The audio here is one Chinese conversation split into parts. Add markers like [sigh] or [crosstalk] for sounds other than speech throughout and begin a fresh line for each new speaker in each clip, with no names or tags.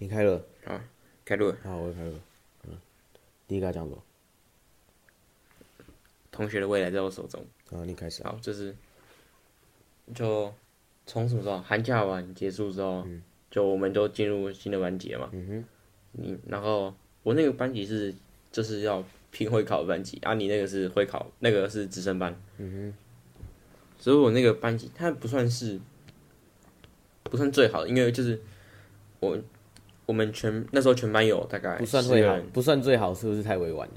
你开了
啊，开录了。
好，我也开了。嗯，第一个要讲什么？
同学的未来在我手中。
啊，你开始。
好，就是，就从什么时候寒假完结束之后，嗯、就我们都进入新的班级了嘛。
嗯哼。
你然后我那个班级是就是要拼会考的班级，啊，你那个是会考，那个是直升班。
嗯哼。
所以我那个班级它不算是不算最好的，因为就是我。我们全那时候全班有大概
不算最好，不算最好，是不是太委婉了？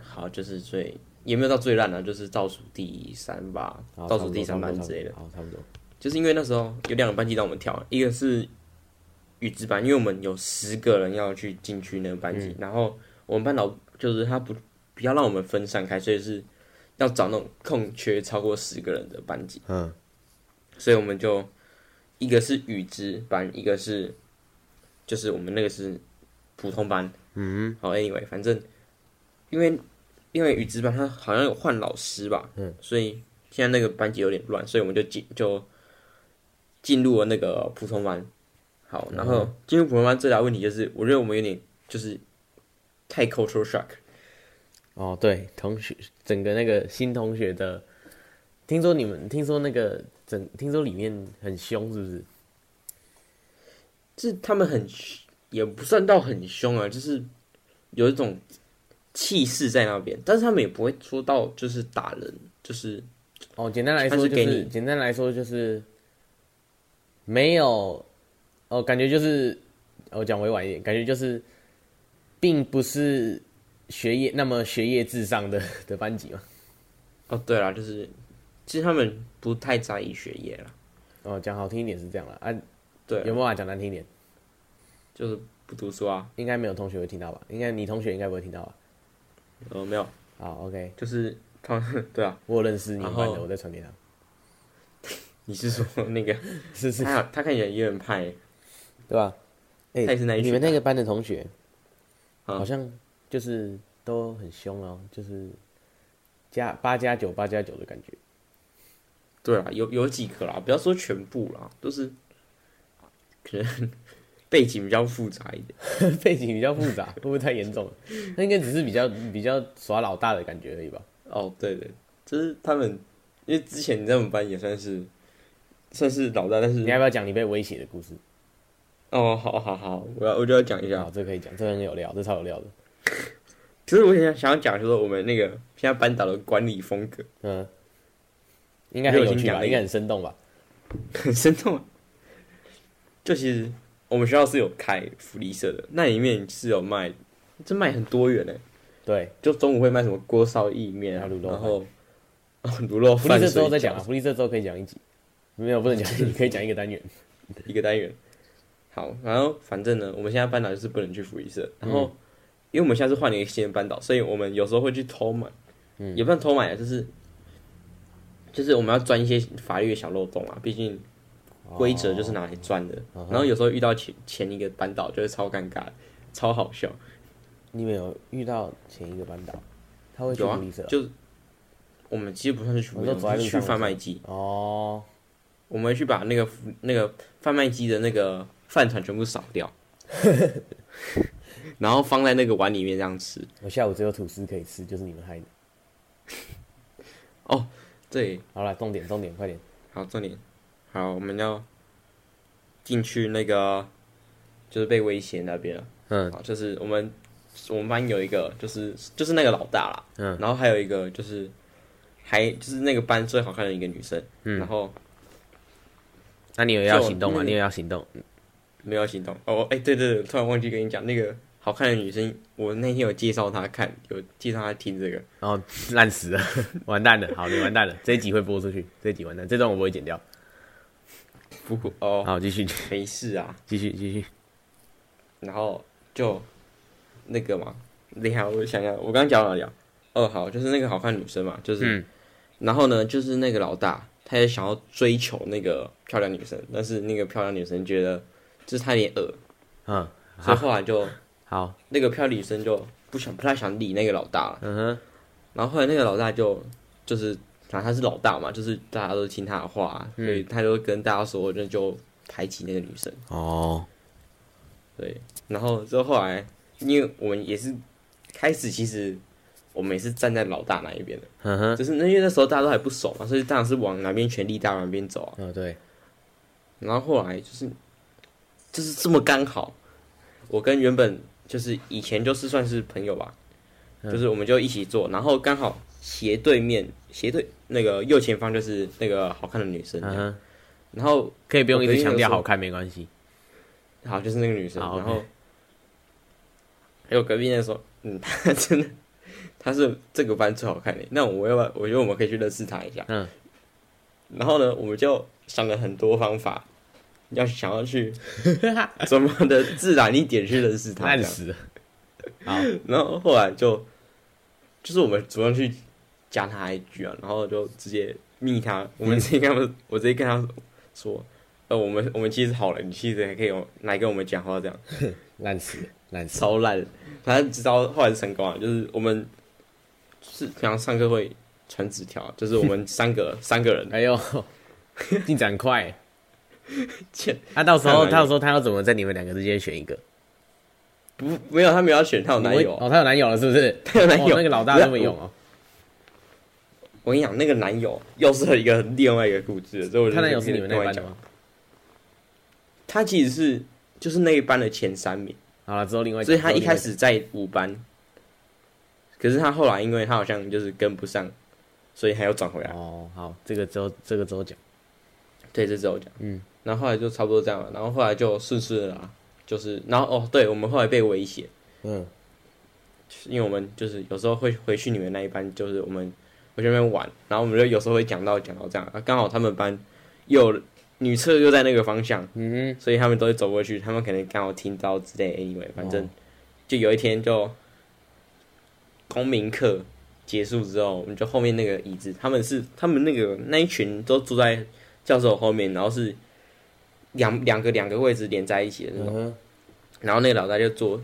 好，就是最也没有到最烂的，就是倒数第三吧，倒数第三班之类的。
好，差不多。
就是因为那时候有两个班级让我们跳，一个是语资班，因为我们有十个人要去进去那个班级，嗯、然后我们班导就是他不不要让我们分散开，所以是要找那种空缺超过十个人的班级。
嗯，
所以我们就一个是语资班，一个是。就是我们那个是普通班，
嗯，
好，anyway，反正因为因为语资班他好像有换老师吧，
嗯，
所以现在那个班级有点乱，所以我们就进就进入了那个普通班。好，然后进入普通班最大问题就是，我认为我们有点就是太 culture shock。
哦，对，同学，整个那个新同学的，听说你们听说那个整听说里面很凶，是不是？
是他们很，也不算到很凶啊，就是有一种气势在那边，但是他们也不会说到就是打人，就是
哦，简单来说就是，给你简单来说就是没有哦，感觉就是我讲委婉一点，感觉就是并不是学业那么学业至上的的班级嘛。
哦，对了，就是其实他们不太在意学业了。
哦，讲好听一点是这样了啊。
对，
有没有办法讲难听点？
就是不读书啊？
应该没有同学会听到吧？应该你同学应该不会听到吧？
呃，没有。
好，OK，
就是他对啊，
我认识你们班的，我在传给他。
你是说那个？[laughs]
是是，
他他看起来也很派，
对吧？哎、欸，你们那个班的同学，好像就是都很凶哦，就是加八加九八加九的感觉。
对啊，有有几个啦，不要说全部啦，都是。可能背景比较复杂一点，[laughs]
背景比较复杂，会不会太严重了？那应该只是比较比较耍老大的感觉而已吧？
哦，对对，就是他们，因为之前你在我们班也算是算是老大，但是
你要不要讲你被威胁的故事？
哦，好好好，我要我就要讲一下，
这、可以讲，这个、很有料，这超有料的。
其实我想想要讲，就是我们那个现在班导的管理风格，
嗯，应该很有趣吧？应该很生动吧？[laughs]
很生动、啊。就其实我们学校是有开福利社的，那里面是有卖，这卖很多元呢。
对，
就中午会卖什么锅烧意面啊，然后卤肉饭。福利
社之后再讲啊，福利社之后可以讲一集。没有不能讲，[laughs] 你可以讲一个单元，
一个单元。好，然后反正呢，我们现在班导就是不能去福利社，然后、嗯、因为我们现在是换了一个新的班导，所以我们有时候会去偷买，嗯，也不算偷买啊，就是就是我们要钻一些法律的小漏洞啊，毕竟。规则就是拿来钻的，oh, uh. 然后有时候遇到前前一个班导，就会超尴尬，超好笑。
你没有遇到前一个班导，他会去福利社？
就我们其实不算是去福利社，我们是去贩卖机。
哦，
我们去把那个那个贩卖机的那个饭团全部扫掉，[laughs] 然后放在那个碗里面这样吃。
我下午只有吐司可以吃，就是你们害的。
哦，对，
好了，重点重点，快点，
好，重点。好，我们要进去那个，就是被威胁那边了。
嗯，
好，就是我们我们班有一个，就是就是那个老大啦。
嗯，
然后还有一个就是还就是那个班最好看的一个女生。嗯，然后
那你有要行动吗？你有要行动？
没有行动。哦，哎，对对对，突然忘记跟你讲那个好看的女生，我那天有介绍她看，有介绍她听这个。
然后，烂死了，[laughs] 完蛋了。好，你完蛋了，这一集会播出去，这一集完蛋，这段我不会剪掉。
不哦，
好，继续，
没事啊，
继续继续，
然后就那个嘛，厉害，我想想，我刚刚讲哪里啊？哦，好，就是那个好看女生嘛，就是，
嗯、
然后呢，就是那个老大，他也想要追求那个漂亮女生，但是那个漂亮女生觉得就是他有点恶，
嗯，
所以后来就
好，
那个漂亮女生就不想不太想理那个老大了，
嗯哼，
然后后来那个老大就就是。然后他是老大嘛，就是大家都听他的话，嗯、所以他就跟大家说，那就排挤那个女生。
哦，
对，然后之后后来，因为我们也是开始，其实我们也是站在老大那一边的，
嗯哼，
就是那因为那时候大家都还不熟嘛，所以当然是往哪边权力大哪边走啊。
嗯，对。
然后后来就是就是这么刚好，我跟原本就是以前就是算是朋友吧，嗯、就是我们就一起做，然后刚好斜对面斜对那个右前方就是那个好看的女生，嗯，然后
可以不用一直强调好看没关系。
好，就是那个女生，
好
然后还有隔壁那说，嗯，[laughs] 她真的，她是这个班最好看的。那我要不要？我觉得我们可以去认识她一下。嗯。然后呢，我们就想了很多方法，要想要去 [laughs] 怎么的自然一点去认识她。
烂死了。好，[laughs]
然后后来就就是我们主动去加他 IG 啊，然后就直接密他。我们直接跟他们，我直接跟他说。呃，我们我们其实好了，你其实还可以有来跟我们讲话这样，
烂死，烂死，
超烂。反正直到后来是成功了，就是我们是平常上课会传纸条，就是我们三个三个人。
哎呦，进展快。[laughs] 他、啊、到时候他到时候他要怎么在你们两个之间选一个？
不，没有，他没有要选，他有男友。
哦，他有男友了，是不是？[laughs]
他有男友，
哦、那个老大这么勇哦。
我跟你讲，那个男友又是一个另外一个故事，所以他
男友是你们那班的吗？
他其实是就是那一班的前三名，
好了之后另外，
所以他一开始在五班，可是他后来因为他好像就是跟不上，所以还要转回来。
哦，好，这个之后这个之后讲，
对，这之后讲，嗯，然后后来就差不多这样了，然后后来就顺势了啦，就是然后哦，对，我们后来被威胁，嗯，因为我们就是有时候会回去你们那一班，就是我们回去那边玩，然后我们就有时候会讲到讲到这样，刚好他们班又。女厕又在那个方向，嗯，所以他们都会走过去。他们可能刚好听到之类，anyway，反正就有一天就公民课结束之后，我们就后面那个椅子，他们是他们那个那一群都坐在教授后面，然后是两两个两个位置连在一起的那种。嗯、然后那个老大就坐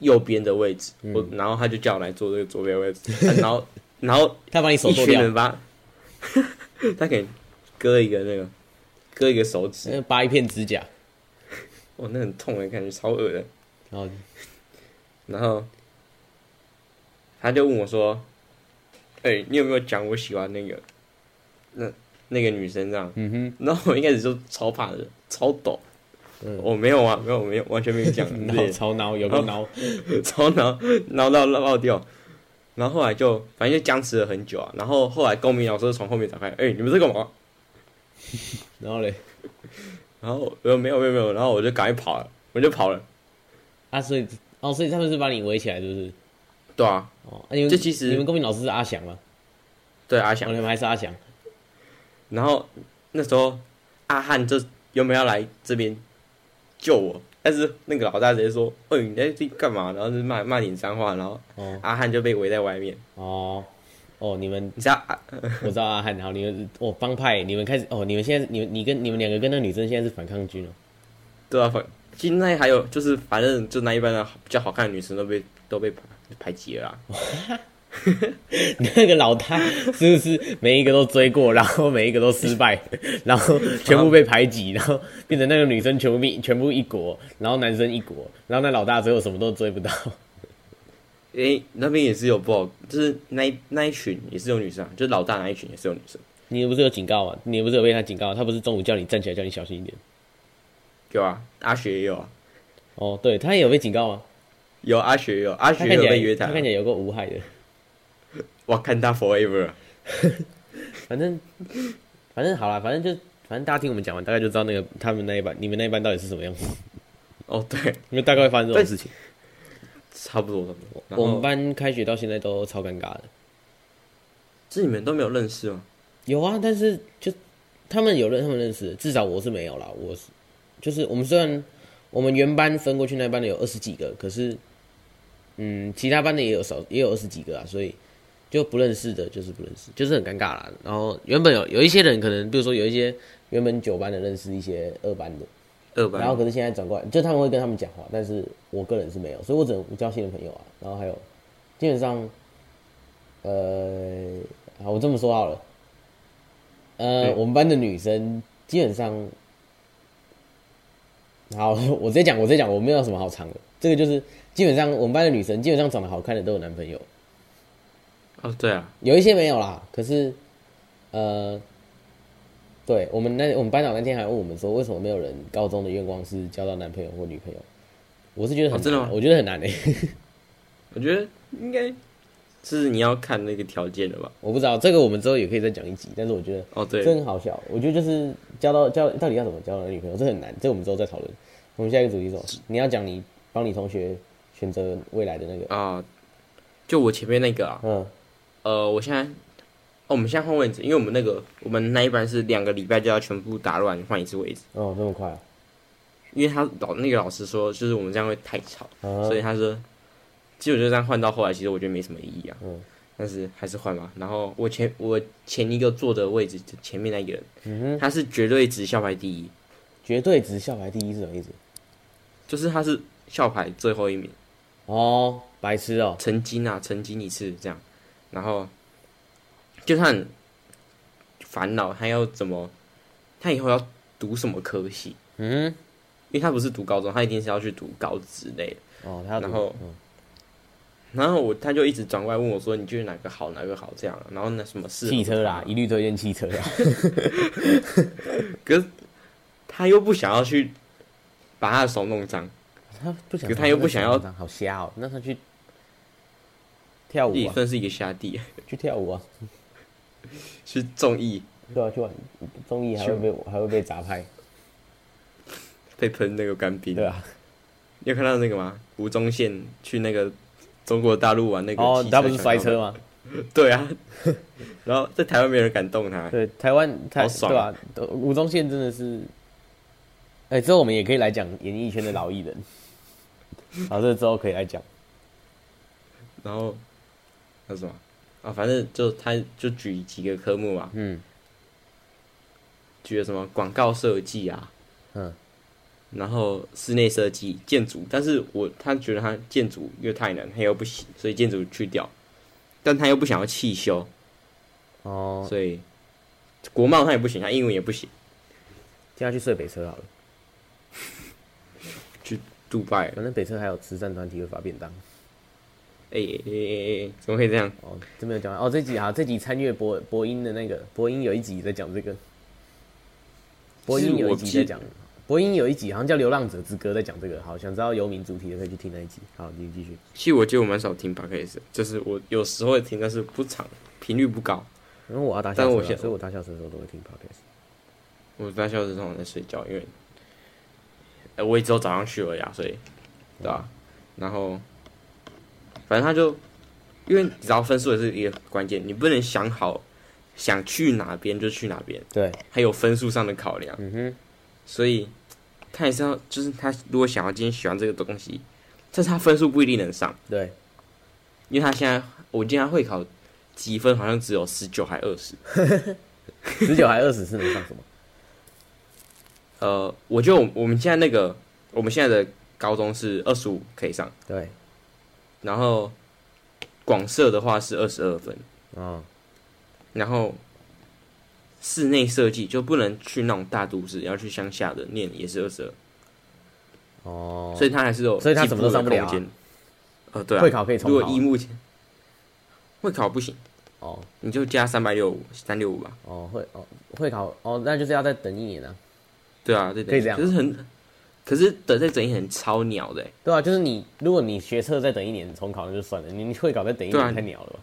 右边的位置，我、嗯、然后他就叫我来坐这个左边位置，[laughs] 然后然后
他把你手剁掉，[laughs]
他给割一个那个。割一个手指，
拔一片指甲，[laughs]
哇，那很痛的感觉，超恶的。然后，然后他就问我说：“哎、欸，你有没有讲我喜欢那个那那个女生这样？”嗯哼。然后我一开始就超怕的，超抖。嗯。我、哦、没有啊，没有，没有，完全没有讲。[laughs]
脑超挠，有个挠，
超挠，挠到爆掉。然后后来就反正就僵持了很久啊。然后后来公民老师从后面打开，哎、欸，你们在干嘛？[laughs]
然后嘞，
然后呃没有没有没有，然后我就赶紧跑了，我就跑了。
啊，所以哦，所以他们是把你围起来，是不是？
对啊。
哦，啊、你们这其实你们公民老师是阿翔吗？
对，阿翔、
哦。你们还是阿翔。
然后那时候阿汉就有没有要来这边救我？但是那个老大直接说：“哦，你在这干嘛？”然后就骂骂点脏话，然后阿汉就被围在外面。
哦。哦，你们
你知道？[laughs]
我知道阿汉，然后你们哦帮派，你们开始哦，你们现在你们你跟你们两个跟那女生现在是反抗军哦。
对啊，反现在还有就是反正就那一般的比较好看的女生都被都被排排挤了啦。[laughs] [laughs]
那个老大是不是每一个都追过，然后每一个都失败，然后全部被排挤，然后变成那个女生全部全部一国，然后男生一国，然后那老大最后什么都追不到。
诶、欸，那边也是有不好，就是那一那一群也是有女生，就是老大那一群也是有女生。
你不是有警告吗？你不是有被他警告？他不是中午叫你站起来，叫你小心一点。
有啊，阿雪也有啊。
哦，对，他也有被警告吗？
有阿雪也有，阿雪也有被约谈。
他看起来有个无害的。
我看他 forever。
反正反正好了，反正就反正大家听我们讲完，大概就知道那个他们那一班，你们那一班到底是什么样子。
哦，对，
因为大概会发生这种事情。
差不多，差不多。
我们班开学到现在都超尴尬的。
这你们都没有认识吗？
有啊，但是就他们有认，他们认识，至少我是没有啦。我是就是我们虽然我们原班分过去那班的有二十几个，可是嗯，其他班的也有少也有二十几个啊，所以就不认识的，就是不认识，就是很尴尬啦。然后原本有有一些人可能，比如说有一些原本九班的认识一些二班的。二班然后可是现在转过来，就他们会跟他们讲话，但是我个人是没有，所以我只能交新的朋友啊。然后还有，基本上，呃，好，我这么说好了，呃，我们班的女生基本上好，[laughs] 我直接讲，我直接讲，我没有什么好藏的。这个就是基本上我们班的女生基本上长得好看的都有男朋友。
哦，对啊，
有一些没有啦。可是，呃，对我们那我们班长那天还问我们说，为什么没有人高中的愿望是交到男朋友或女朋友？我是觉得很真的吗？我觉得很难诶。[laughs]
我觉得应该。是你要看那个条件的吧？
我不知道这个，我们之后也可以再讲一集。但是我觉得哦，对，这很好笑。我觉得就是交到交到底要怎么交到女朋友，这很难。这个我们之后再讨论。我们下一个主题是什么？你要讲你帮你同学选择未来的那个
啊？就我前面那个啊，嗯，呃，我现在，哦，我们现在换位置，因为我们那个我们那一班是两个礼拜就要全部打乱换一次位置。
哦，这么快啊？
因为他老那个老师说，就是我们这样会太吵，啊、所以他说。基本就这样换到后来，其实我觉得没什么意义啊。嗯，但是还是换吧。然后我前我前一个坐的位置前面那个人，嗯，他是绝对值校排第一。
绝对值校排第一是什么意思？
就是他是校牌最后一名。
哦，白痴哦。
曾经啊，曾经一次这样。然后，就算烦恼，他要怎么？他以后要读什么科系？嗯，因为他不是读高中，他一定是要去读高职类的。哦，他要然后。嗯然后我他就一直转过来问我说：“你觉得哪个好，哪个好？”这样，然后那什么事？
汽车啦，一律推荐汽车啦。[laughs]
可是他又不想要去把他的手弄脏，
他不想，
可他又不想要，
好瞎哦。那他去跳舞啊？
也算是一个下地，
去跳舞啊？[laughs]
去综艺？
对啊，去玩综艺还会被还会被砸拍，
被喷那个干冰。
对啊，
你有看到那个吗？吴宗宪去那个。中国大陆玩那个
哦，他不是摔车吗？[laughs]
对啊，[laughs] 然后在台湾没人敢动他。
对，台湾太爽对吧、啊？吴宗宪真的是，哎、欸，之后我们也可以来讲演艺圈的老艺人。好，这之后可以来讲。
然后那什么啊？反正就他就举几个科目嘛。嗯。举了什么广告设计啊？嗯。然后室内设计、建筑，但是我他觉得他建筑又太难，他又不行，所以建筑去掉。但他又不想要汽修，哦，所以国贸他也不行，他英文也不行，
叫他去设北车好了，[laughs]
去杜拜，
反正北车还有慈善团体会发便当。
哎哎哎哎，怎么可以这样？
哦，这没有讲完哦。这集啊，这集参阅播播音的那个播音有一集在讲这个，播音有一集在讲。播音有一集好像叫《流浪者之歌》，在讲这个。好，想知道游民主题的可以去听那一集。好，你继续。
其实我觉得我蛮少听 Podcast，就是我有时候会听，但是不长，频率不高。
因为我要搭校车，我所以我搭校车的时候都会听 Podcast。
我搭校车通常在睡觉，因为，呃，我也只有早上去了呀，所以，对吧？然后，反正他就，因为你知道分数也是一个关键，你不能想好想去哪边就去哪边。
对，
还有分数上的考量。嗯哼，所以。他也是要，就是他如果想要今天喜欢这个东西，但是他分数不一定能上。
对，
因为他现在我今天会考积分，好像只有十九还二十，[laughs]
十九还二十是能上什么？
呃，我觉得我我们现在那个我们现在的高中是二十五可以上，
对，
然后广设的话是二十二分，嗯，然后。室内设计就不能去那种大都市，要去乡下的念也是二十二。哦，所以他还是有，
所以他什么都上不了。
呃，对啊，
会考可以重考。
如果一目前会考不行，哦，你就加三百六五三六五吧。
哦，会哦会考哦，那就是要再等一年啊。
对啊，对，
可以这样。
就是很，可是等再等一年很超鸟的。
对啊，就是你如果你学测再等一年重考那就算了，你会考再等一年太鸟了吧。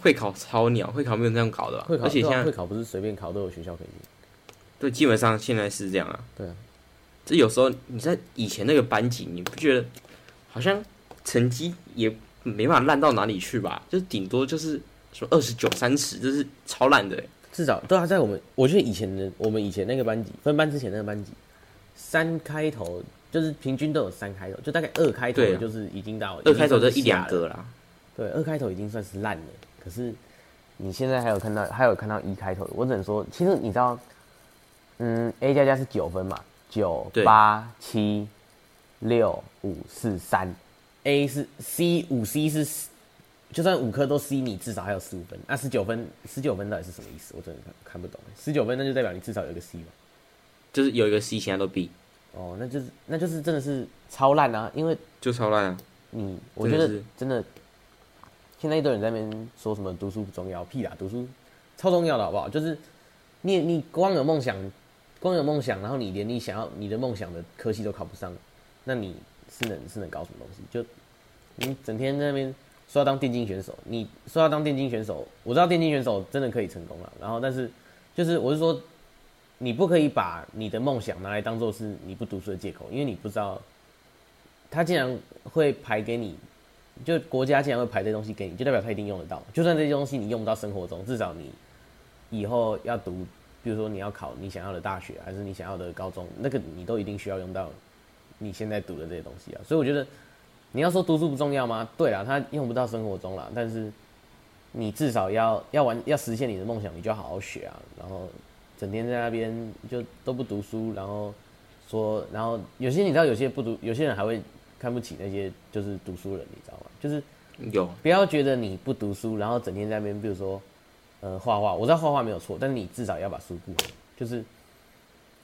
会考超鸟，会考没有这样考的吧？
会考，
而且现在
会考不是随便考都有学校可以。
对，基本上现在是这样啊。
对啊，
这有时候你在以前那个班级，你不觉得好像成绩也没办法烂到哪里去吧？就是顶多就是说二十九、三十，就是超烂的。
至少对啊，在我们我觉得以前的我们以前那个班级分班之前那个班级，三开头就是平均都有三开头，就大概二开头就是已经到
二开头就一两个啦。
对，二开头已经算是烂了。可是，你现在还有看到，还有看到一开头的，我只能说，其实你知道，嗯，A 加加是九分嘛，九八七六五四三，A 是 C 五 C 是，就算五科都 C，你至少还有十五分，那十九分，十九分到底是什么意思？我真的看看不懂。十九分那就代表你至少有一个 C 嘛，
就是有一个 C，其他都 B。
哦，那就是那就是真的是超烂啊！因为
就超烂啊！
你我觉得真的，现在一堆人在那边说什么读书不重要，屁啦，读书超重要的好不好？就是你你光有梦想，光有梦想，然后你连你想要你的梦想的科系都考不上，那你是能是能搞什么东西？就你整天在那边说要当电竞选手，你说要当电竞选手，我知道电竞选手真的可以成功了，然后但是就是我是说。你不可以把你的梦想拿来当做是你不读书的借口，因为你不知道，他竟然会排给你，就国家竟然会排这些东西给你，就代表他一定用得到。就算这些东西你用不到生活中，至少你以后要读，比如说你要考你想要的大学，还是你想要的高中，那个你都一定需要用到你现在读的这些东西啊。所以我觉得你要说读书不重要吗？对啊，他用不到生活中啦，但是你至少要要完要实现你的梦想，你就要好好学啊，然后。整天在那边就都不读书，然后说，然后有些你知道，有些不读，有些人还会看不起那些就是读书人，你知道吗？就是
有
不要觉得你不读书，然后整天在那边，比如说呃画画，我知道画画没有错，但是你至少要把书顾好。就是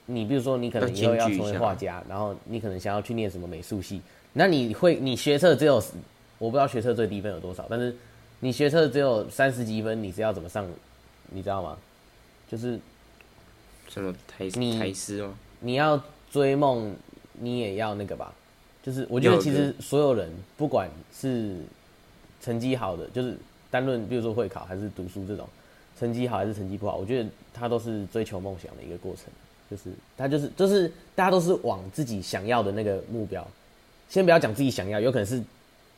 你比如说你可能以后要成为画家，然后你可能想要去念什么美术系，那你会你学测只有我不知道学测最低分有多少，但是你学测只有三十几分，你是要怎么上？你知道吗？就是。
什么台台师吗？
你要追梦，你也要那个吧？就是我觉得其实所有人，不管是成绩好的，就是单论比如说会考还是读书这种，成绩好还是成绩不好，我觉得他都是追求梦想的一个过程。就是他就是就是大家都是往自己想要的那个目标，先不要讲自己想要，有可能是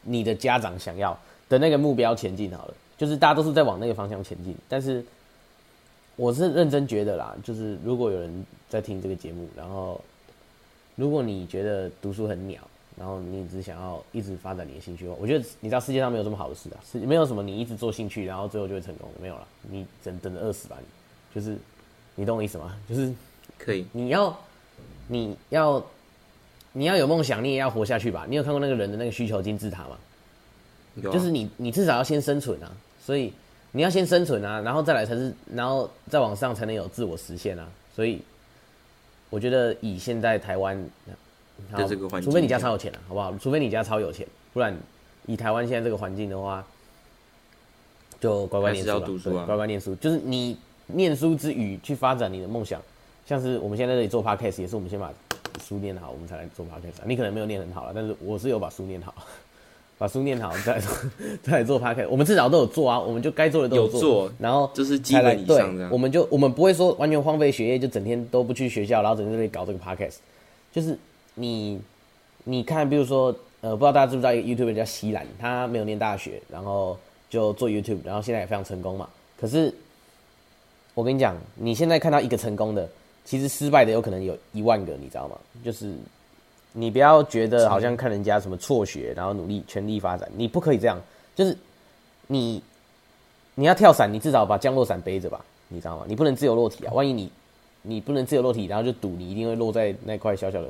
你的家长想要的那个目标前进好了。就是大家都是在往那个方向前进，但是。我是认真觉得啦，就是如果有人在听这个节目，然后如果你觉得读书很鸟，然后你只想要一直发展你的兴趣的话，我觉得你知道世界上没有这么好的事啊，是没有什么你一直做兴趣，然后最后就会成功的，没有了，你等等着饿死吧你，就是你懂我意思吗？就是
可以，
你要你要你要有梦想，你也要活下去吧？你有看过那个人的那个需求金字塔吗？就是你你至少要先生存啊，所以。你要先生存啊，然后再来才是，然后再往上才能有自我实现啊。所以，我觉得以现在台湾，除非你家超有钱啊，好不好？除非你家超有钱，不然以台湾现在这个环境的话，就乖乖念书乖乖念书。就是你念书之余去发展你的梦想，像是我们现在这里做 podcast 也是我们先把书念好，我们才来做 podcast。你可能没有念很好了，但是我是有把书念好。把书念好，再来 [laughs] 做再来做 podcast。我们至少都有做啊，我们就该做的都有做。有做然后
就是基本以上这样。
我们就我们不会说完全荒废学业，就整天都不去学校，然后整天在那里搞这个 podcast。就是你你看，比如说呃，不知道大家知不知道一个 YouTuber 叫西兰，他没有念大学，然后就做 YouTube，然后现在也非常成功嘛。可是我跟你讲，你现在看到一个成功的，其实失败的有可能有一万个，你知道吗？就是。你不要觉得好像看人家什么辍学，然后努力全力发展，你不可以这样。就是你你要跳伞，你至少把降落伞背着吧，你知道吗？你不能自由落体啊！万一你你不能自由落体，然后就赌你一定会落在那块小小的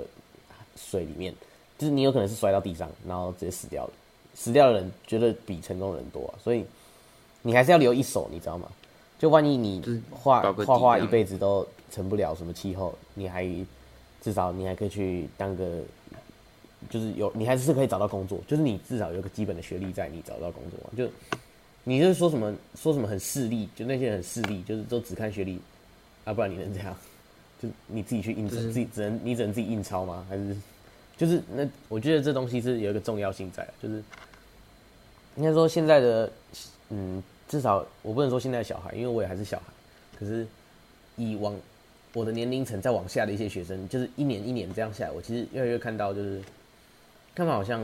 水里面，就是你有可能是摔到地上，然后直接死掉了。死掉的人觉得比成功的人多啊！所以你还是要留一手，你知道吗？就万一你画画画一辈子都成不了什么气候，你还。至少你还可以去当个，就是有你还是可以找到工作，就是你至少有个基本的学历在，你找到工作嘛。就你就是说什么说什么很势利，就那些人很势利，就是都只看学历，啊，不然你能这样？就你自己去印，自己只能你只能自己印钞吗？还是就是那我觉得这东西是有一个重要性在，就是应该说现在的嗯，至少我不能说现在的小孩，因为我也还是小孩，可是以往。我的年龄层再往下的一些学生，就是一年一年这样下来，我其实越来越看到，就是他们好像，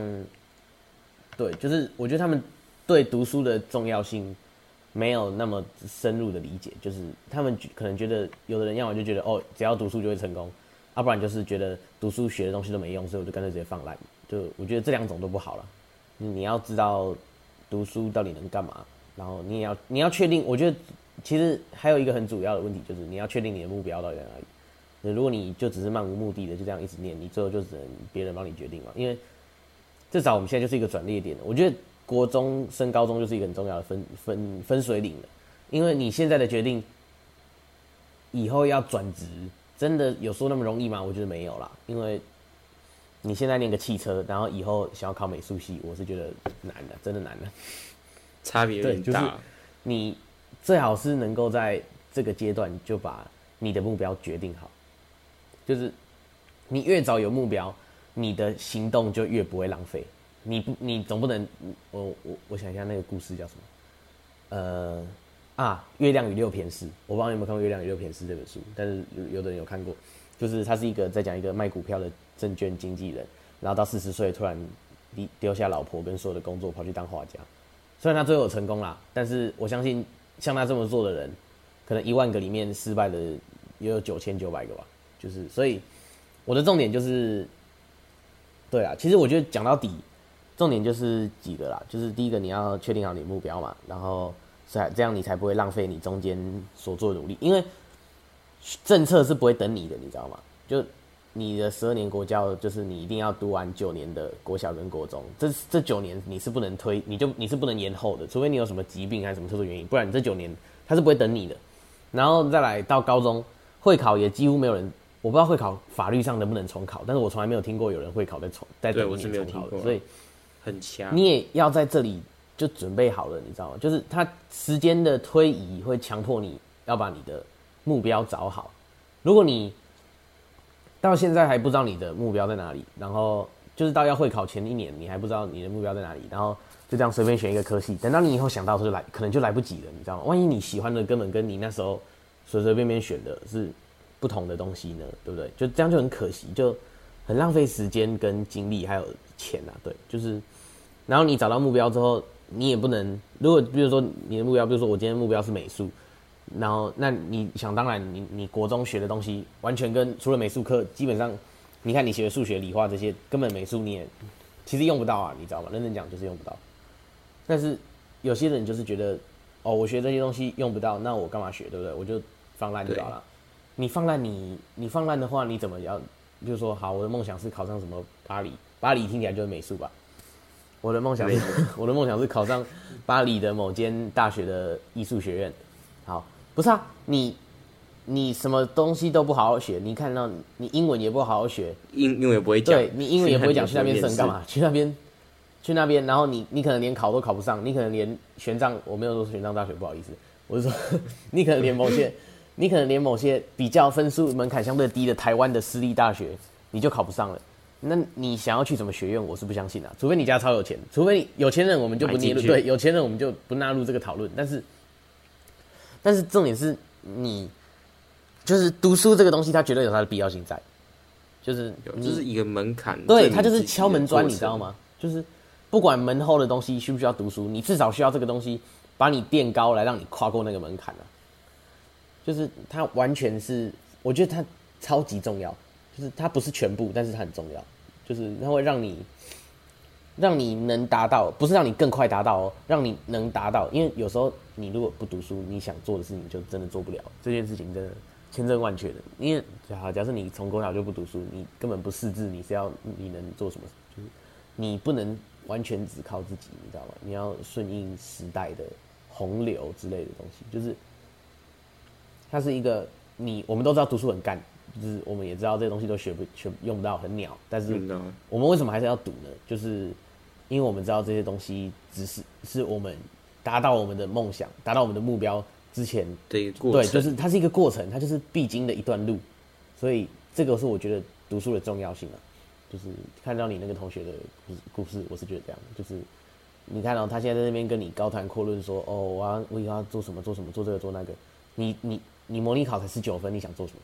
对，就是我觉得他们对读书的重要性没有那么深入的理解，就是他们可能觉得有的人要么就觉得哦，只要读书就会成功，要不然就是觉得读书学的东西都没用，所以我就干脆直接放烂。就我觉得这两种都不好了，你要知道读书到底能干嘛，然后你也要你要确定，我觉得。其实还有一个很主要的问题，就是你要确定你的目标到底在哪里。如果你就只是漫无目的的就这样一直念，你最后就只能别人帮你决定嘛。因为至少我们现在就是一个转捩点。我觉得国中升高中就是一个很重要的分分分水岭了。因为你现在的决定，以后要转职真的有说那么容易吗？我觉得没有啦，因为你现在念个汽车，然后以后想要考美术系，我是觉得难的，真的难的，
差别有点大。就是、
你最好是能够在这个阶段就把你的目标决定好，就是你越早有目标，你的行动就越不会浪费。你不，你总不能，我我我想一下那个故事叫什么？呃啊，《月亮与六便士》，我不知道你有没有看过《月亮与六便士》这本书，但是有有的人有看过，就是他是一个在讲一个卖股票的证券经纪人，然后到四十岁突然丢丢下老婆跟所有的工作跑去当画家，虽然他最后成功啦，但是我相信像他这么做的人，可能一万个里面失败的也有九千九百个吧，就是所以我的重点就是，对啊，其实我觉得讲到底。重点就是几个啦，就是第一个你要确定好你的目标嘛，然后才这样你才不会浪费你中间所做的努力，因为政策是不会等你的，你知道吗？就你的十二年国教，就是你一定要读完九年的国小跟国中，这这九年你是不能推，你就你是不能延后的，除非你有什么疾病还是什么特殊原因，不然你这九年他是不会等你的。然后再来到高中会考也几乎没有人，我不知道会考法律上能不能重考，但是我从来没有听过有人会考再重再等你重考的，所以。
很强，
你也要在这里就准备好了，你知道吗？就是他时间的推移会强迫你要把你的目标找好。如果你到现在还不知道你的目标在哪里，然后就是到要会考前一年你还不知道你的目标在哪里，然后就这样随便选一个科系，等到你以后想到的时候来，可能就来不及了，你知道吗？万一你喜欢的根本跟你那时候随随便便选的是不同的东西呢，对不对？就这样就很可惜，就很浪费时间跟精力还有钱啊，对，就是。然后你找到目标之后，你也不能，如果比如说你的目标，比如说我今天目标是美术，然后那你想当然你，你国中学的东西完全跟除了美术课，基本上，你看你学数学、理化这些，根本美术你也其实用不到啊，你知道吗？认真讲就是用不到。但是有些人就是觉得，哦，我学这些东西用不到，那我干嘛学，对不对？我就放烂就好了。你放烂，你你放烂的话，你怎么要？就是说，好，我的梦想是考上什么巴黎？巴黎听起来就是美术吧？我的梦想是，我的梦想是考上巴黎的某间大学的艺术学院。好，不是啊，你你什么东西都不好好学，你看到你英文也不好好学，
英英文也不会讲，
对你英文也不会讲，去那边是干嘛？[laughs] 去那边，去那边，然后你你可能连考都考不上，你可能连玄奘，我没有说玄奘大学不好意思，我是说 [laughs] 你可能连某些，你可能连某些比较分数门槛相对低的台湾的私立大学，你就考不上了。那你想要去什么学院？我是不相信的，除非你家超有钱，除非有钱人，我们就不纳入。对，有钱人我们就不纳入这个讨论。但是，但是重点是你就是读书这个东西，它绝对有它的必要性在，就是
就是一个门槛，
对，它就是敲门砖，你知道吗？就是不管门后的东西需不需要读书，你至少需要这个东西把你垫高，来让你跨过那个门槛啊。就是它完全是，我觉得它超级重要。就是它不是全部，但是它很重要。就是它会让你，让你能达到，不是让你更快达到哦，让你能达到。因为有时候你如果不读书，你想做的事情就真的做不了。这件事情真的千真万确的。因为假，假设你从国小就不读书，你根本不识字，你是要你能做什么？就是你不能完全只靠自己，你知道吗？你要顺应时代的洪流之类的东西。就是它是一个你，我们都知道读书很干。就是我们也知道这些东西都学不学用不到很鸟，但是我们为什么还是要读呢？就是因为我们知道这些东西只是是我们达到我们的梦想、达到我们的目标之前的一个过程对，就是它是一个过程，它就是必经的一段路，所以这个是我觉得读书的重要性啊。就是看到你那个同学的故事，我是觉得这样，就是你看到他现在在那边跟你高谈阔论说，哦，我要我以后要做什么做什么做这个做那个，你你你模拟考才十九分，你想做什么？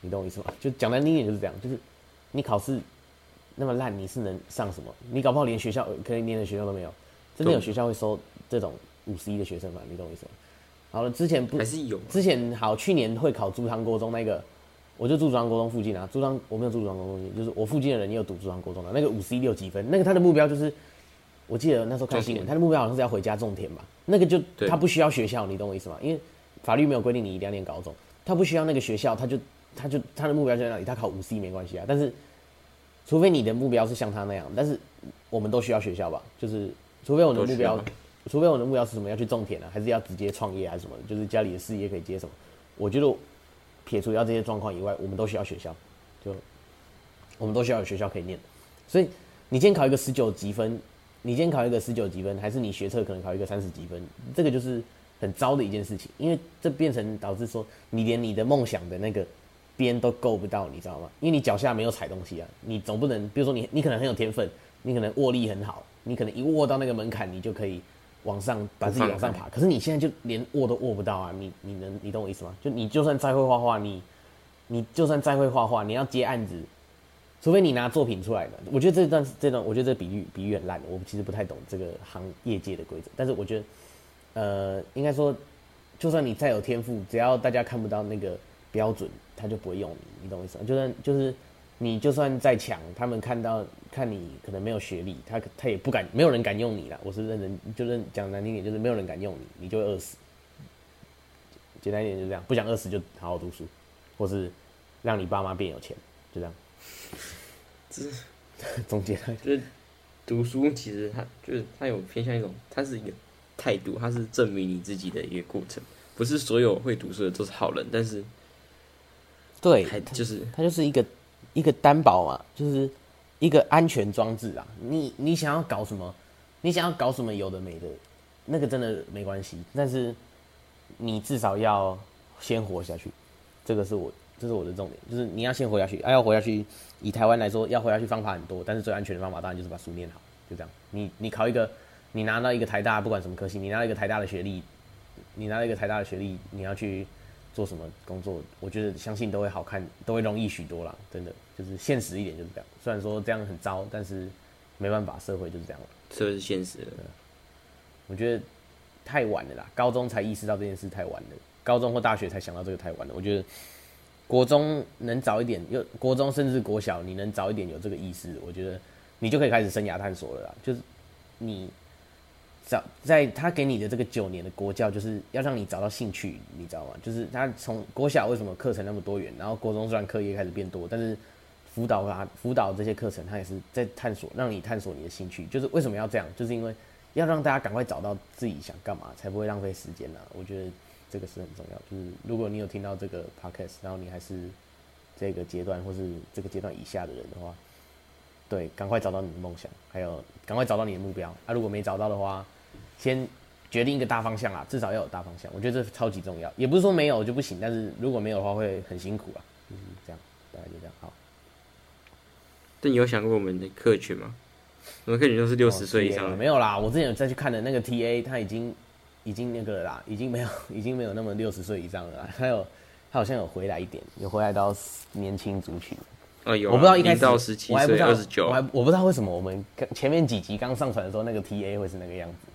你懂我意思吗？就讲难听点就是这样，就是你考试那么烂，你是能上什么？你搞不好连学校可以念的学校都没有。真的有学校会收这种五十一的学生吗？你懂我意思吗？好了，之前不
还是有。
之前好，去年会考竹塘国中那个，我就住竹塘国中附近啊。竹塘我没有住竹塘国中附近，就是我附近的人也有读竹塘国中的。那个五十一六几分，那个他的目标就是，我记得那时候看新闻，他的目标好像是要回家种田吧。那个就他不需要学校，你懂我意思吗？因为法律没有规定你一定要念高中，他不需要那个学校，他就。他就他的目标就在那里，他考五 C 没关系啊。但是，除非你的目标是像他那样，但是我们都需要学校吧？就是除非我的目标，除非我的目标是什么，要去种田啊，还是要直接创业还是什么？就是家里的事业可以接什么？我觉得撇除掉这些状况以外，我们都需要学校，就我们都需要有学校可以念。所以你今天考一个十九级分，你今天考一个十九级分，还是你学测可能考一个三十级分，这个就是很糟的一件事情，因为这变成导致说你连你的梦想的那个边都够不到，你知道吗？因为你脚下没有踩东西啊，你总不能，比如说你你可能很有天分，你可能握力很好，你可能一握到那个门槛，你就可以往上把自己往上爬。可是你现在就连握都握不到啊！你你能你懂我意思吗？就你就算再会画画，你你就算再会画画，你要接案子。除非你拿作品出来的，我觉得这段这段，我觉得这比喻比喻很烂，我其实不太懂这个行业界的规则。但是我觉得，呃，应该说，就算你再有天赋，只要大家看不到那个标准，他就不会用你，你懂我意思吗？就算就是你就算再强，他们看到看你可能没有学历，他他也不敢，没有人敢用你了。我是认真，就是讲难听点，就是没有人敢用你，你就会饿死。简单一点就这样，不想饿死就好好读书，或是让你爸妈变有钱，就这样。
这
总结，
就是读书，其实它就是它有偏向一种，它是一个态度，它是证明你自己的一个过程，不是所有会读书的都是好人，但是，
对，
就是
它就是一个一个担保嘛，就是一个安全装置啊。你你想要搞什么？你想要搞什么有的没的，那个真的没关系，但是你至少要先活下去，这个是我。这是我的重点，就是你要先活下去。啊，要活下去，以台湾来说，要活下去方法很多，但是最安全的方法当然就是把书念好，就这样。你你考一个，你拿到一个台大，不管什么科系，你拿到一个台大的学历，你拿到一个台大的学历，你要去做什么工作，我觉得相信都会好看，都会容易许多啦。真的，就是现实一点就是这样。虽然说这样很糟，但是没办法，社会就是这样了。
这是现实的。
我觉得太晚了啦，高中才意识到这件事太晚了，高中或大学才想到这个太晚了。我觉得。国中能早一点，又国中甚至国小，你能早一点有这个意识，我觉得你就可以开始生涯探索了啦。就是你找在他给你的这个九年的国教，就是要让你找到兴趣，你知道吗？就是他从国小为什么课程那么多元，然后国中虽然课业开始变多，但是辅导啊辅导这些课程，他也是在探索，让你探索你的兴趣。就是为什么要这样？就是因为要让大家赶快找到自己想干嘛，才不会浪费时间啦。我觉得。这个是很重要，就是如果你有听到这个 podcast，然后你还是这个阶段或是这个阶段以下的人的话，对，赶快找到你的梦想，还有赶快找到你的目标。啊，如果没找到的话，先决定一个大方向啦，至少要有大方向。我觉得这超级重要，也不是说没有就不行，但是如果没有的话会很辛苦啊。就是这样，大概就这样。好。
但你有想过我们的客群吗？我们客群都是六十岁以上的。
没有啦，我之前有再去看的那个 TA，他已经。已经那个了啦，已经没有，[laughs] 已经没有那么六十岁以上了啦。还有，他好像有回来一点，有回来到年轻族群。
哦，有、啊。
我不知道一开始
到十七岁、二十九，
我还我不知道为什么我们前面几集刚上传的时候，那个 TA 会是那个样子。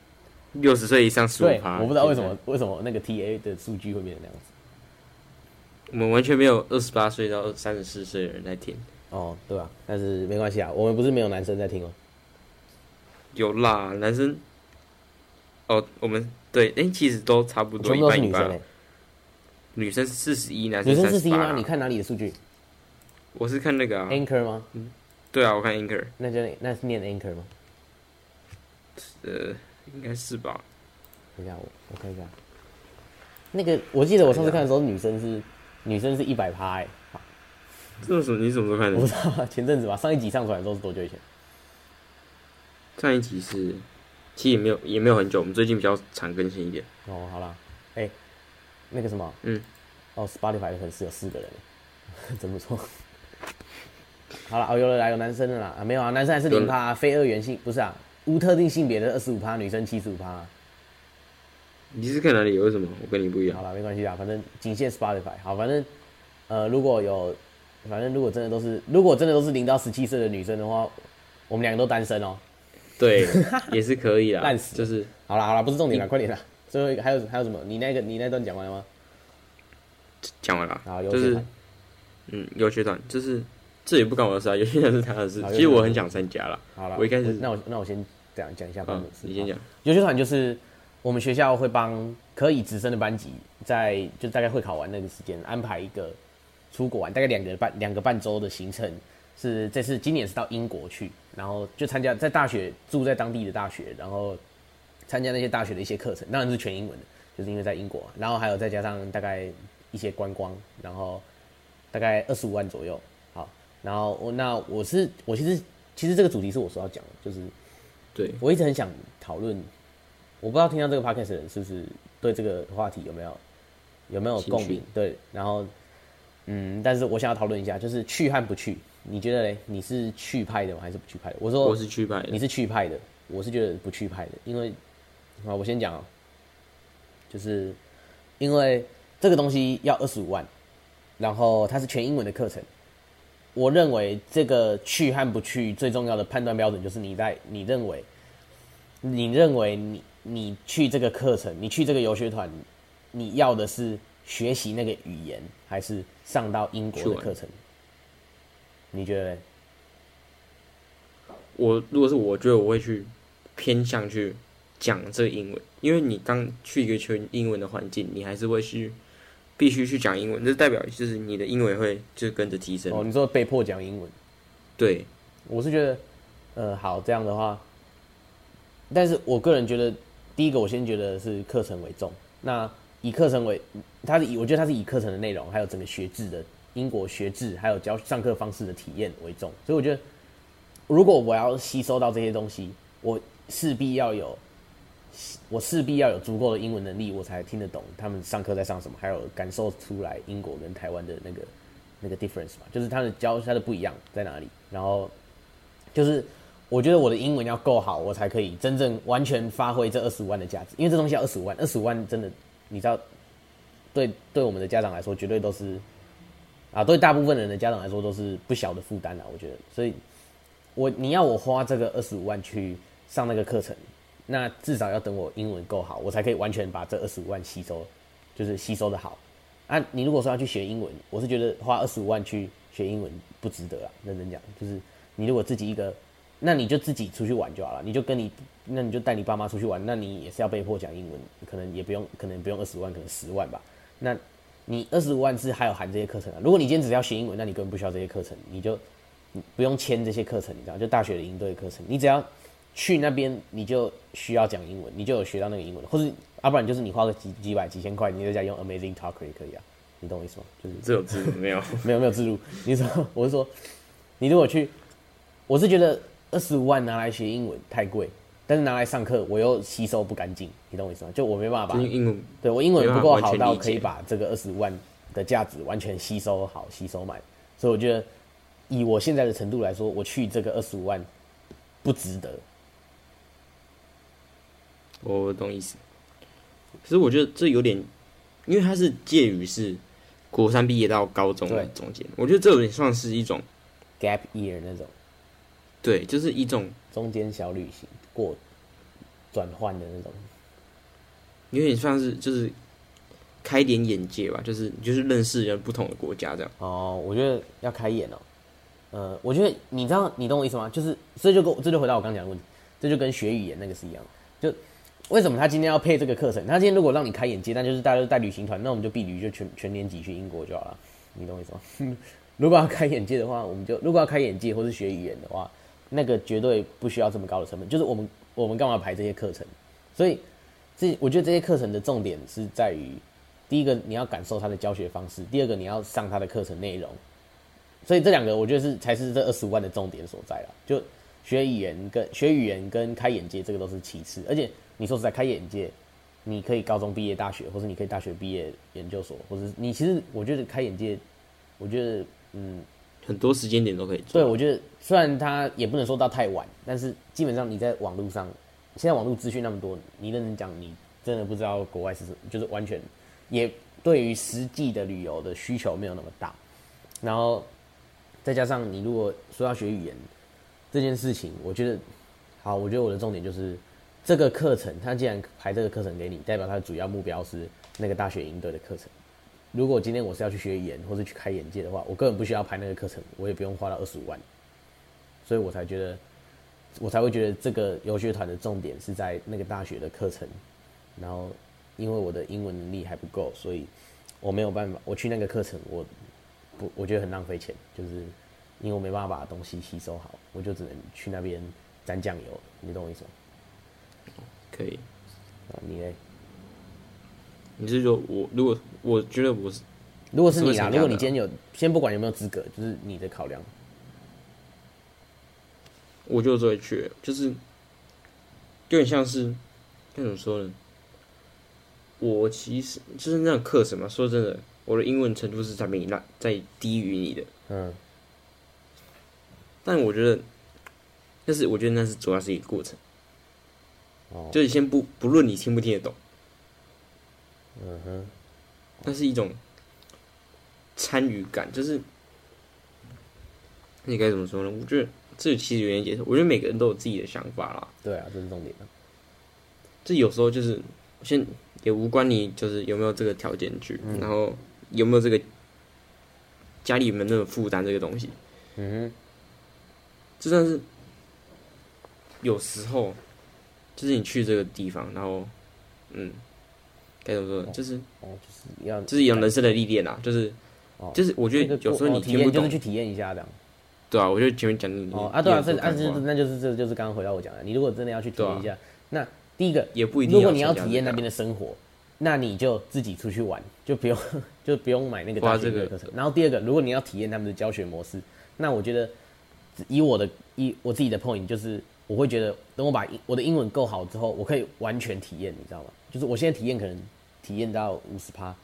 六十岁以上十五趴。
我不知道为什么为什么那个 TA 的数据会变成那样子。
我们完全没有二十八岁到三十四岁的人在听。
哦，对吧？但是没关系啊，我们不是没有男生在听哦。
有啦，男生。哦，我们。对，哎，其实都差不多，
全部都是女生哎。
女生四十一，男生
女生四十一吗？你看哪里的数据？
我是看那个
Anchor 吗？
嗯，对啊，我看 Anchor。
那就那是念 Anchor 吗？
呃，应该是吧。
等一下，我我看一下。那个，我记得我上次看的时候，女生是女生是一百趴哎。
这是你什么时候看的？
我不知道，[laughs] 前阵子吧。上一集上传的时候是多久以前？
上一集是。其实也没有，也没有很久。我们最近比较常更新一点。
哦，好了，哎、欸，那个什么，
嗯，
哦，Spotify 的粉丝有四个人，[laughs] 真不错。好了，哦，有了来有男生的啦，啊，没有啊，男生还是零趴、啊，非二元性不是啊，无特定性别的二十五趴，女生七十五趴。
你是看哪里？有为什么？我跟你不一样。
好了，没关系啊，反正仅限 Spotify。好，反正呃，如果有，反正如果真的都是，如果真的都是零到十七岁的女生的话，我们两个都单身哦。
对，[laughs] 也是可以啦。
烂死，
就是
好了好了，不是重点了，快点啦。最后一个还有还有什么？你那个你那段讲完了吗？
讲完了。
好，
就是嗯，有学团就是这也不关我的事啊，有些团是他的事。其实我很想参加了。
好了，
我一开始
那我那我先这样讲一下班的事。
你先讲。
游学团就是我们学校会帮可以直升的班级，在就大概会考完那个时间安排一个出国玩，大概两个半两个半周的行程。是这次今年是到英国去，然后就参加在大学住在当地的大学，然后参加那些大学的一些课程，当然是全英文的，就是因为在英国，然后还有再加上大概一些观光，然后大概二十五万左右。好，然后我那我是我其实其实这个主题是我说要讲的，就是
对
我一直很想讨论，我不知道听到这个 podcast 的人是不是对这个话题有没有有没有共鸣？对，然后嗯，但是我想要讨论一下，就是去和不去，你觉得嘞？你是去派的吗？还是不去派的？我说
我是去派的，
你是去派的，我是觉得不去派的，因为啊，我先讲啊，就是因为这个东西要二十五万，然后它是全英文的课程。我认为这个去和不去最重要的判断标准就是你在你认为，你认为你你去这个课程，你去这个游学团，你要的是学习那个语言，还是上到英国的课程？你觉得？
我如果是我觉得我会去偏向去。讲这个英文，因为你刚去一个全英文的环境，你还是会去必须去讲英文，这代表就是你的英文会就跟着提升。
哦，你说被迫讲英文？
对，
我是觉得，呃，好，这样的话，但是我个人觉得，第一个我先觉得是课程为重。那以课程为，它是以我觉得它是以课程的内容，还有整个学制的英国学制，还有教上课方式的体验为重。所以我觉得，如果我要吸收到这些东西，我势必要有。我势必要有足够的英文能力，我才听得懂他们上课在上什么，还有感受出来英国跟台湾的那个那个 difference 嘛，就是他的教他的不一样在哪里。然后就是我觉得我的英文要够好，我才可以真正完全发挥这二十五万的价值。因为这东西要二十五万，二十五万真的你知道，对对我们的家长来说，绝对都是啊，对大部分人的家长来说都是不小的负担啊。我觉得，所以我你要我花这个二十五万去上那个课程。那至少要等我英文够好，我才可以完全把这二十五万吸收，就是吸收的好。啊，你如果说要去学英文，我是觉得花二十五万去学英文不值得啊。认真讲，就是你如果自己一个，那你就自己出去玩就好了。你就跟你，那你就带你爸妈出去玩，那你也是要被迫讲英文，可能也不用，可能不用二十万，可能十万吧。那你二十五万是还有含这些课程啊。如果你今天只要学英文，那你根本不需要这些课程，你就不用签这些课程，你知道，就大学的应对课程，你只要。去那边你就需要讲英文，你就有学到那个英文，或者要不然就是你花个几几百几千块，你在家用 Amazing Talker 也可以啊，你懂我意思吗？就是
这有字没有？
没有没有字幕。你说我是说，你如果去，我是觉得二十五万拿来学英文太贵，但是拿来上课我又吸收不干净，你懂我意思吗？就我没办法把英文，对我英文不够好到可以把这个二十五万的价值完全吸收好吸收满，所以我觉得以我现在的程度来说，我去这个二十五万不值得。
我懂意思，可是我觉得这有点，因为它是介于是国三毕业到高中的中间，我觉得这有点算是一种
gap year 那种，
对，就是一种
中间小旅行过转换的那种，
有点算是就是开点眼界吧，就是就是认识人不同的国家这样。
哦，我觉得要开眼哦，呃，我觉得你知道你懂我意思吗？就是这就跟这就回到我刚讲的问题，这就跟学语言那个是一样，就。为什么他今天要配这个课程？他今天如果让你开眼界，那就是大家都带旅行团，那我们就毕旅就全全年级去英国就好了。你懂我意思吗？如果要开眼界的话，我们就如果要开眼界或是学语言的话，那个绝对不需要这么高的成本。就是我们我们干嘛排这些课程？所以这我觉得这些课程的重点是在于，第一个你要感受他的教学方式，第二个你要上他的课程内容。所以这两个我觉得是才是这二十五万的重点所在了。就学语言跟学语言跟开眼界这个都是其次，而且。你说实在开眼界，你可以高中毕业大学，或者你可以大学毕业研究所，或者你其实我觉得开眼界，我觉得嗯，
很多时间点都可以做。
对，我觉得虽然它也不能说到太晚，但是基本上你在网络上，现在网络资讯那么多，你认真讲，你真的不知道国外是什么，就是完全也对于实际的旅游的需求没有那么大。然后再加上你如果说要学语言这件事情，我觉得好，我觉得我的重点就是。这个课程，他既然排这个课程给你，代表他的主要目标是那个大学营队的课程。如果今天我是要去学语言或者去开眼界的话，我根本不需要排那个课程，我也不用花到二十五万。所以我才觉得，我才会觉得这个游学团的重点是在那个大学的课程。然后，因为我的英文能力还不够，所以我没有办法。我去那个课程，我不，我觉得很浪费钱，就是因为我没办法把东西吸收好，我就只能去那边沾酱油。你懂我意思吗？
可以，
啊，你嘞？
你是说我如果我觉得我是
如果是你啊，如果你今天有，先不管有没有资格，就是你的考量。
我就会去，就是有点像是，该怎么说呢？我其实就是那种课程嘛。说真的，我的英文程度是在比你那在低于你的。嗯。但我觉得，但是我觉得那是主要是一个过程。哦。就是先不不论你听不听得懂。嗯哼。那是一种参与感，就是你该怎么说呢？我觉得。这其实有点解释，我觉得每个人都有自己的想法啦。
对啊，这是重点。
这有时候就是，先也无关你就是有没有这个条件去，嗯、然后有没有这个家里有没有那种负担这个东西。嗯哼。就算是有时候，就是你去这个地方，然后，嗯，该怎么说？就是哦，就是要就是有人生的历练啊，就是，哦、就是我觉得有时候你听不懂，
就是去体验一下这样。
对啊，我就前面讲你
哦啊，对啊，这啊是那就是这就是刚刚回到我讲的，你如果真的要去体验一下，啊、那第一个
也不一定，
如果你要体验那边的生活，那你就自己出去玩，就不用 [laughs] 就不用买那个大型的课程。这个、然后第二个，如果你要体验他们的教学模式，那我觉得以我的以我自己的 point 就是，我会觉得等我把我的英文够好之后，我可以完全体验，你知道吗？就是我现在体验可能体验到五十趴，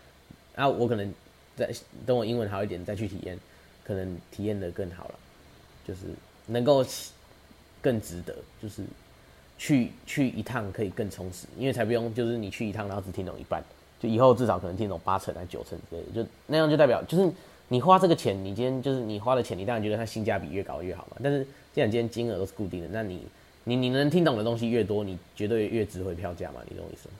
然后我可能再等我英文好一点再去体验，可能体验的更好了。就是能够更值得，就是去去一趟可以更充实，因为才不用就是你去一趟然后只听懂一半，就以后至少可能听懂八成还九成之类的，就那样就代表就是你花这个钱，你今天就是你花的钱，你当然觉得它性价比越高越好嘛。但是既然今天金额都是固定的，那你你你能听懂的东西越多，你绝对越值回票价嘛，你懂我意思吗？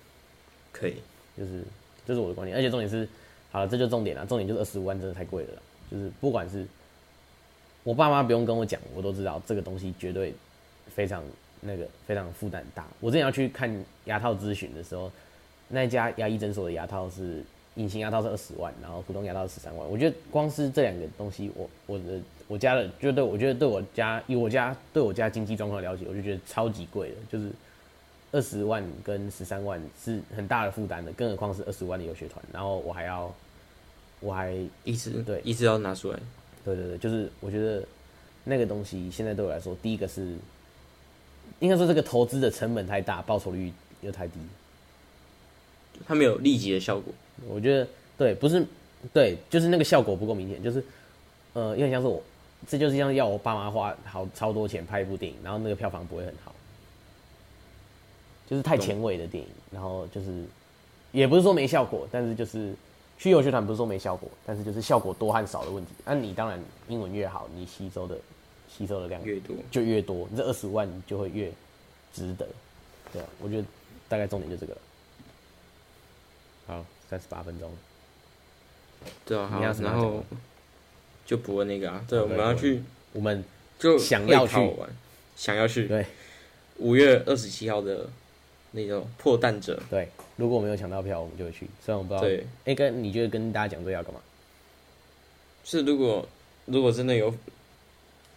可以，
就是这是我的观点，而且重点是，好了，这就重点了，重点就是二十五万真的太贵了，就是不管是。我爸妈不用跟我讲，我都知道这个东西绝对非常那个非常负担大。我之前要去看牙套咨询的时候，那家牙医诊所的牙套是隐形牙套是二十万，然后普通牙套是十三万。我觉得光是这两个东西，我我的我家的就对我觉得对我家以我家对我家经济状况了解，我就觉得超级贵的，就是二十万跟十三万是很大的负担的，更何况是二十万的游学团，然后我还要我还
一直
对
一直要拿出来。
对对对，就是我觉得那个东西现在对我来说，第一个是应该说这个投资的成本太大，报酬率又太低，
它没有立即的效果。
我觉得对，不是对，就是那个效果不够明显，就是呃，有点像是我，这就是像要我爸妈花好超多钱拍一部电影，然后那个票房不会很好，就是太前卫的电影，然后就是也不是说没效果，但是就是。去游学团不是说没效果，但是就是效果多和少的问题。那你当然英文越好，你吸收的吸收的量
越多
就越多，你这二十五万就会越值得。对啊，我觉得大概重点就这个了。好，三十八分钟。
对啊，好，然后就不问那个啊。对，我们要去，
我们就想要去玩，
想要去。
对，
五月二十七号的那个破蛋者。
对。如果我没有抢到票，我们就会去。虽然我不知道，对，哎，跟你觉得跟大家讲这要干嘛？
是如果如果真的有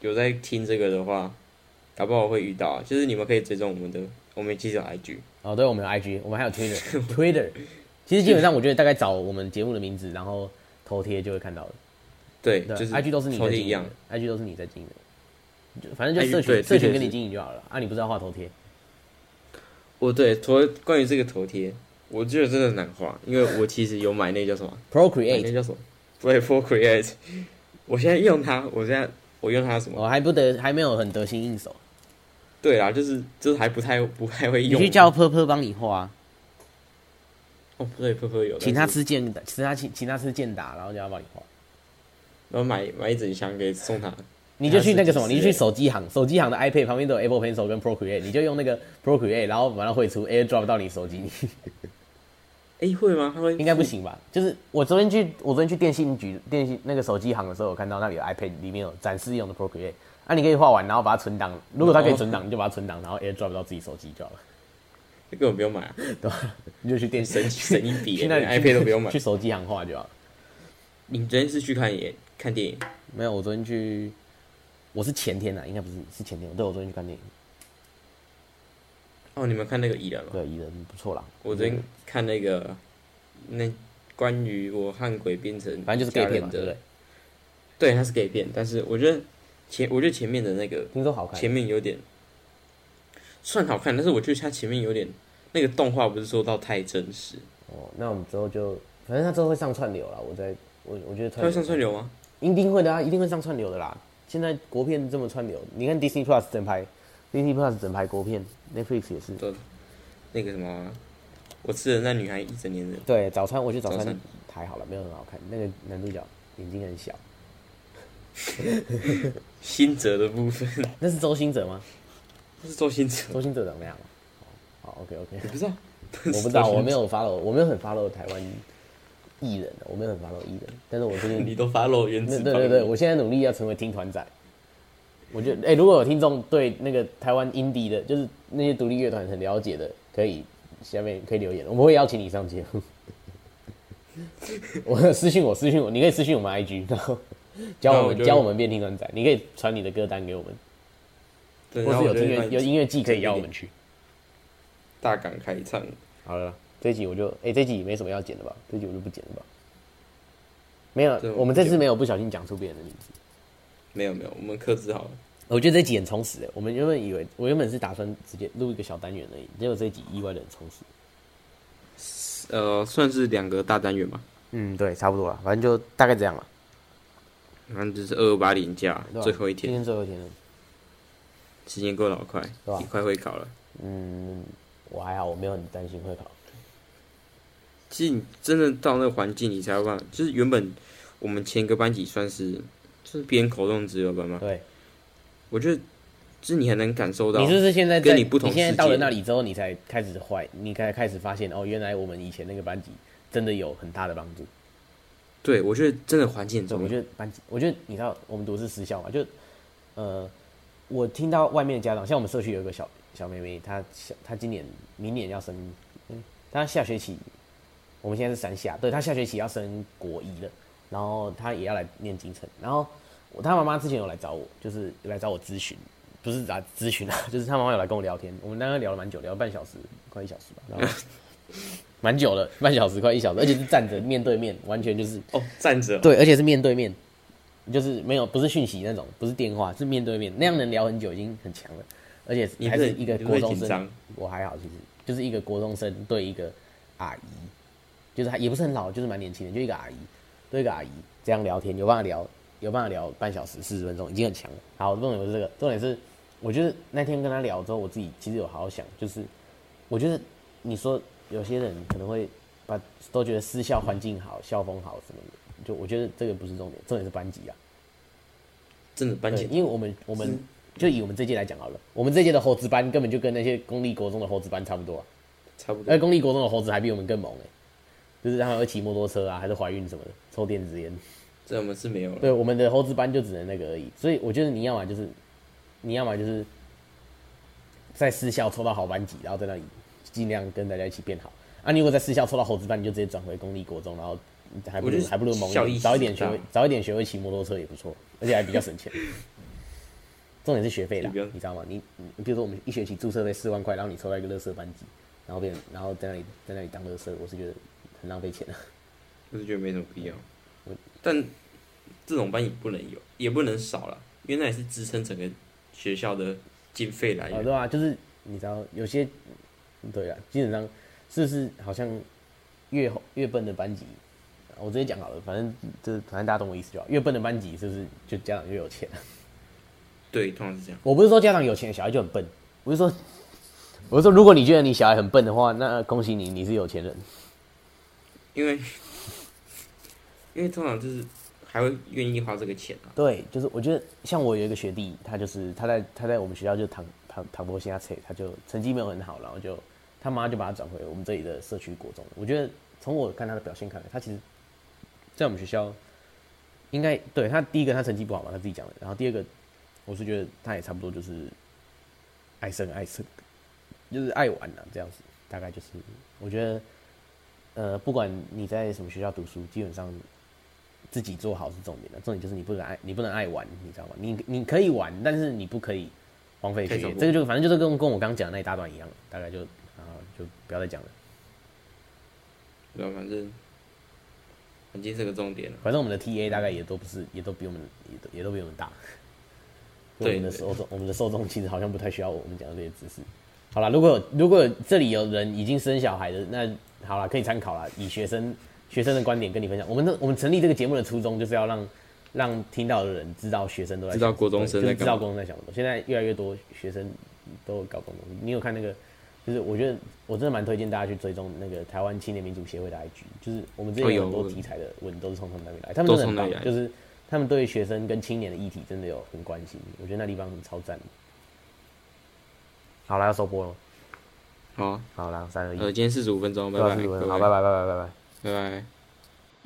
有在听这个的话，搞不好会遇到啊。就是你们可以追踪我们的，我们其实有 IG
哦，对，我们有 IG，我们还有 Twitter。[laughs] Twitter，其实基本上我觉得大概找我们节目的名字，然后头贴就会看到了。
对，就是
IG 都是你在经营，IG 都是你在经营的，反正就社群社群跟你经营就好了。啊，你不知道画头贴？
我对头关于这个头贴。我觉得真的难画，因为我其实有买那叫什么
Procreate，
那叫什么？对，Procreate。[laughs] 我现在用它，我现在我用它什么？
我还不得，还没有很得心应手。
对啊，就是就是还不太不太会用。
你去叫 Purple 帮你画。
哦，对，Purple 有。
请他吃健打，请他请请他吃健达，然后叫他帮你画。
然后买买一整箱给送他。[laughs]
你就去那个什么，你就去手机行，手机行的 iPad 旁边都有 Apple Pencil 跟 Procreate，你就用那个 Procreate，然后把它绘出 AirDrop 到你手机里。
哎、欸，会吗？他会
应该不行吧？就是我昨天去，我昨天去电信局、电信那个手机行的时候，我看到那里有 iPad 里面有展示用的 Procreate，啊，你可以画完，然后把它存档。如果它可以存档，你就把它存档，然后 AirDrop 到自己手机就好了。
这根本不用买啊，[laughs]
对吧？你就去电信
省一笔，
去那里
iPad 都不用买，
去手机行画就好了。
你昨天是去看也看电影？
没有，我昨天去，我是前天啊，应该不是，是前天。对，我昨天去看电影。
哦，你们看那个蚁人吗？
对，蚁人不错啦。
我昨天看那个。那关于我和鬼变成
反正就是 gay 片嘛，对不对？
对，它是 gay 片，但是我觉得前我觉得前面的那个
听说好看，
前面有点算好看，但是我觉得它前面有点那个动画不是说到太真实。
哦，那我们之后就反正它之后会上串流了，我在我我觉得
它会上串流吗？
一定会的啊，一定会上串流的啦。现在国片这么串流，你看 Disney Plus 整排，Disney Plus 整排国片，Netflix 也是。
对，那个什么，我吃的那女孩一整年的。
对，早餐我觉得早餐还好了，没有很好看。那个男主角眼睛很小。
新哲的部分，[laughs]
那是周星哲吗？
那是周星哲。
周星哲长那样吗？好，OK OK。
我不知道，
我不知道，我没有 follow，我没有很 follow 台湾艺人，我没有很 follow 艺人，但是我最近 [laughs]
你都 follow 原子。
对对对，我现在努力要成为听团仔。我觉得，哎、欸，如果有听众对那个台湾 indie 的，就是那些独立乐团很了解的，可以下面可以留言，我们会邀请你上节目。[laughs] 我私信我，私信我，你可以私信我们 IG，然后 [laughs] 教我们教我们变听团仔，你可以传你的歌单给我们，对，或是有音乐有音乐季可以邀我们去。
大港开唱，
好了，这一集我就，哎、欸，这一集没什么要剪的吧？这一集我就不剪了吧？没有，我们这次没有不小心讲出别人的名字。
没有没有，我们克制好了。
我觉得这集很充实的。我们原本以为，我原本是打算直接录一个小单元而已，结果这一集意外的很充实。
呃，算是两个大单元吧。
嗯，对，差不多了，反正就大概这样了。
反正就是二二八零假最后一天，
今天最后一天了。
时间过得好快，你快会考了。
嗯，我还好，我没有很担心会考。
其实你真的到那个环境，你才会办。就是原本我们前一个班级算是，就是别人口中自由班嘛。
对。我
觉得，就是你还能感受到。
你是不是现在跟你不同？你现在到了那里之后，你才开始坏，你才开始发现哦，原来我们以前那个班级。真的有很大的帮助。
对，我觉得真的环境很重要。
我觉得班级，我觉得你知道，我们读的是私校嘛，就呃，我听到外面的家长，像我们社区有一个小小妹妹，她小，她今年明年要升，嗯，她下学期，我们现在是三下，对，他下学期要升国一了，然后他也要来念京城，然后他妈妈之前有来找我，就是有来找我咨询，不是来咨询啊，[laughs] 就是他妈妈有来跟我聊天，我们刚刚聊了蛮久，聊了半小时，快一小时吧，然后。[laughs] 蛮久了，半小时快一小时，而且是站着面对面，完全就是
哦站着，
对，而且是面对面，就是没有不是讯息那种，不是电话，是面对面，那样能聊很久已经很强了，而且还是一个国中生，我还好，其实就是一个国中生对一个阿姨，就是还也不是很老，就是蛮年轻的，就一个阿姨对一个阿姨这样聊天，有办法聊，有办法聊半小时四十分钟，已经很强了。好，重点不是这个，重点是我觉得那天跟他聊之后，我自己其实有好好想，就是我觉得你说。有些人可能会把都觉得私校环境好，校风好什么的，就我觉得这个不是重点，重点是班级啊，
真的班级。
因为我们我们就以我们这届来讲好了，我们这届的猴子班根本就跟那些公立国中的猴子班差不多啊，
差不多。
而公立国中的猴子还比我们更猛哎、欸，就是他们会骑摩托车啊，还是怀孕什么的，抽电子烟。
这我们是没有了。
对，我们的猴子班就只能那个而已。所以我觉得你要么就是，你要么就是在私校抽到好班级，然后在那里。尽量跟大家一起变好啊！你如果在私校抽到猴子班，你就直接转回公立国中，然后还不如还不如猛一点，早一点学会早一点学会骑摩托车也不错，而且还比较省钱。[laughs] 重点是学费啦，你知道吗？你你比如说我们一学期注册费四万块，然后你抽到一个垃圾班级，然后变然后在那里在那里当垃圾，我是觉得很浪费钱啊。
我是觉得没什么必要，但这种班也不能有，也不能少了，因为那也是支撑整个学校的经费来源。
哦，对啊，就是你知道有些。对啊，基本上是不是好像越越笨的班级，我直接讲好了，反正就是反正大家懂我意思就好。越笨的班级是不是就家长越有钱？
对，通常是这样。
我不是说家长有钱小孩就很笨，我是说，[laughs] 我是说如果你觉得你小孩很笨的话，那恭喜你，你是有钱人。
因为因为通常就是还会愿意花这个钱啊。
对，就是我觉得像我有一个学弟，他就是他在他在我们学校就唐唐唐伯现在他就成绩没有很好，然后就。他妈就把他转回我们这里的社区国中。我觉得从我看他的表现看来，他其实，在我们学校，应该对他第一个他成绩不好嘛，他自己讲的。然后第二个，我是觉得他也差不多就是爱生爱生，就是爱玩呐、啊，这样子。大概就是我觉得，呃，不管你在什么学校读书，基本上自己做好是重点的。重点就是你不能爱，你不能爱玩，你知道吗？你你可以玩，但是你不可以荒废学业。这个就反正就是跟跟我刚刚讲的那一大段一样，大概就啊。就不要再讲了。
对啊，反正环境是个重点。
反正我们的 TA 大概也都不是，也都比我们，也都也都比我们大。对，我们的受众，我们的受众其实好像不太需要我们讲的这些知识。好了，如果如果这里有人已经生小孩的，那好了，可以参考了。以学生学生的观点跟你分享。我们的我们成立这个节目的初衷就是要让让听到的人知道学生都在
知道国中生在、就是、
知道国中在想什么。现在越来越多学生都搞国中，你有看那个？就是我觉得我真的蛮推荐大家去追踪那个台湾青年民主协会的 IG，就是我们之前有很多题材的文都是从他们那边来，他们真的很棒，就是他们对学生跟青年的议题真的有很关心，我觉得那地方很超赞。好了，要收播了。
好，
好啦，三二一。
呃，今天四十五分钟，拜拜。
好，拜拜，拜拜，拜拜，
拜拜。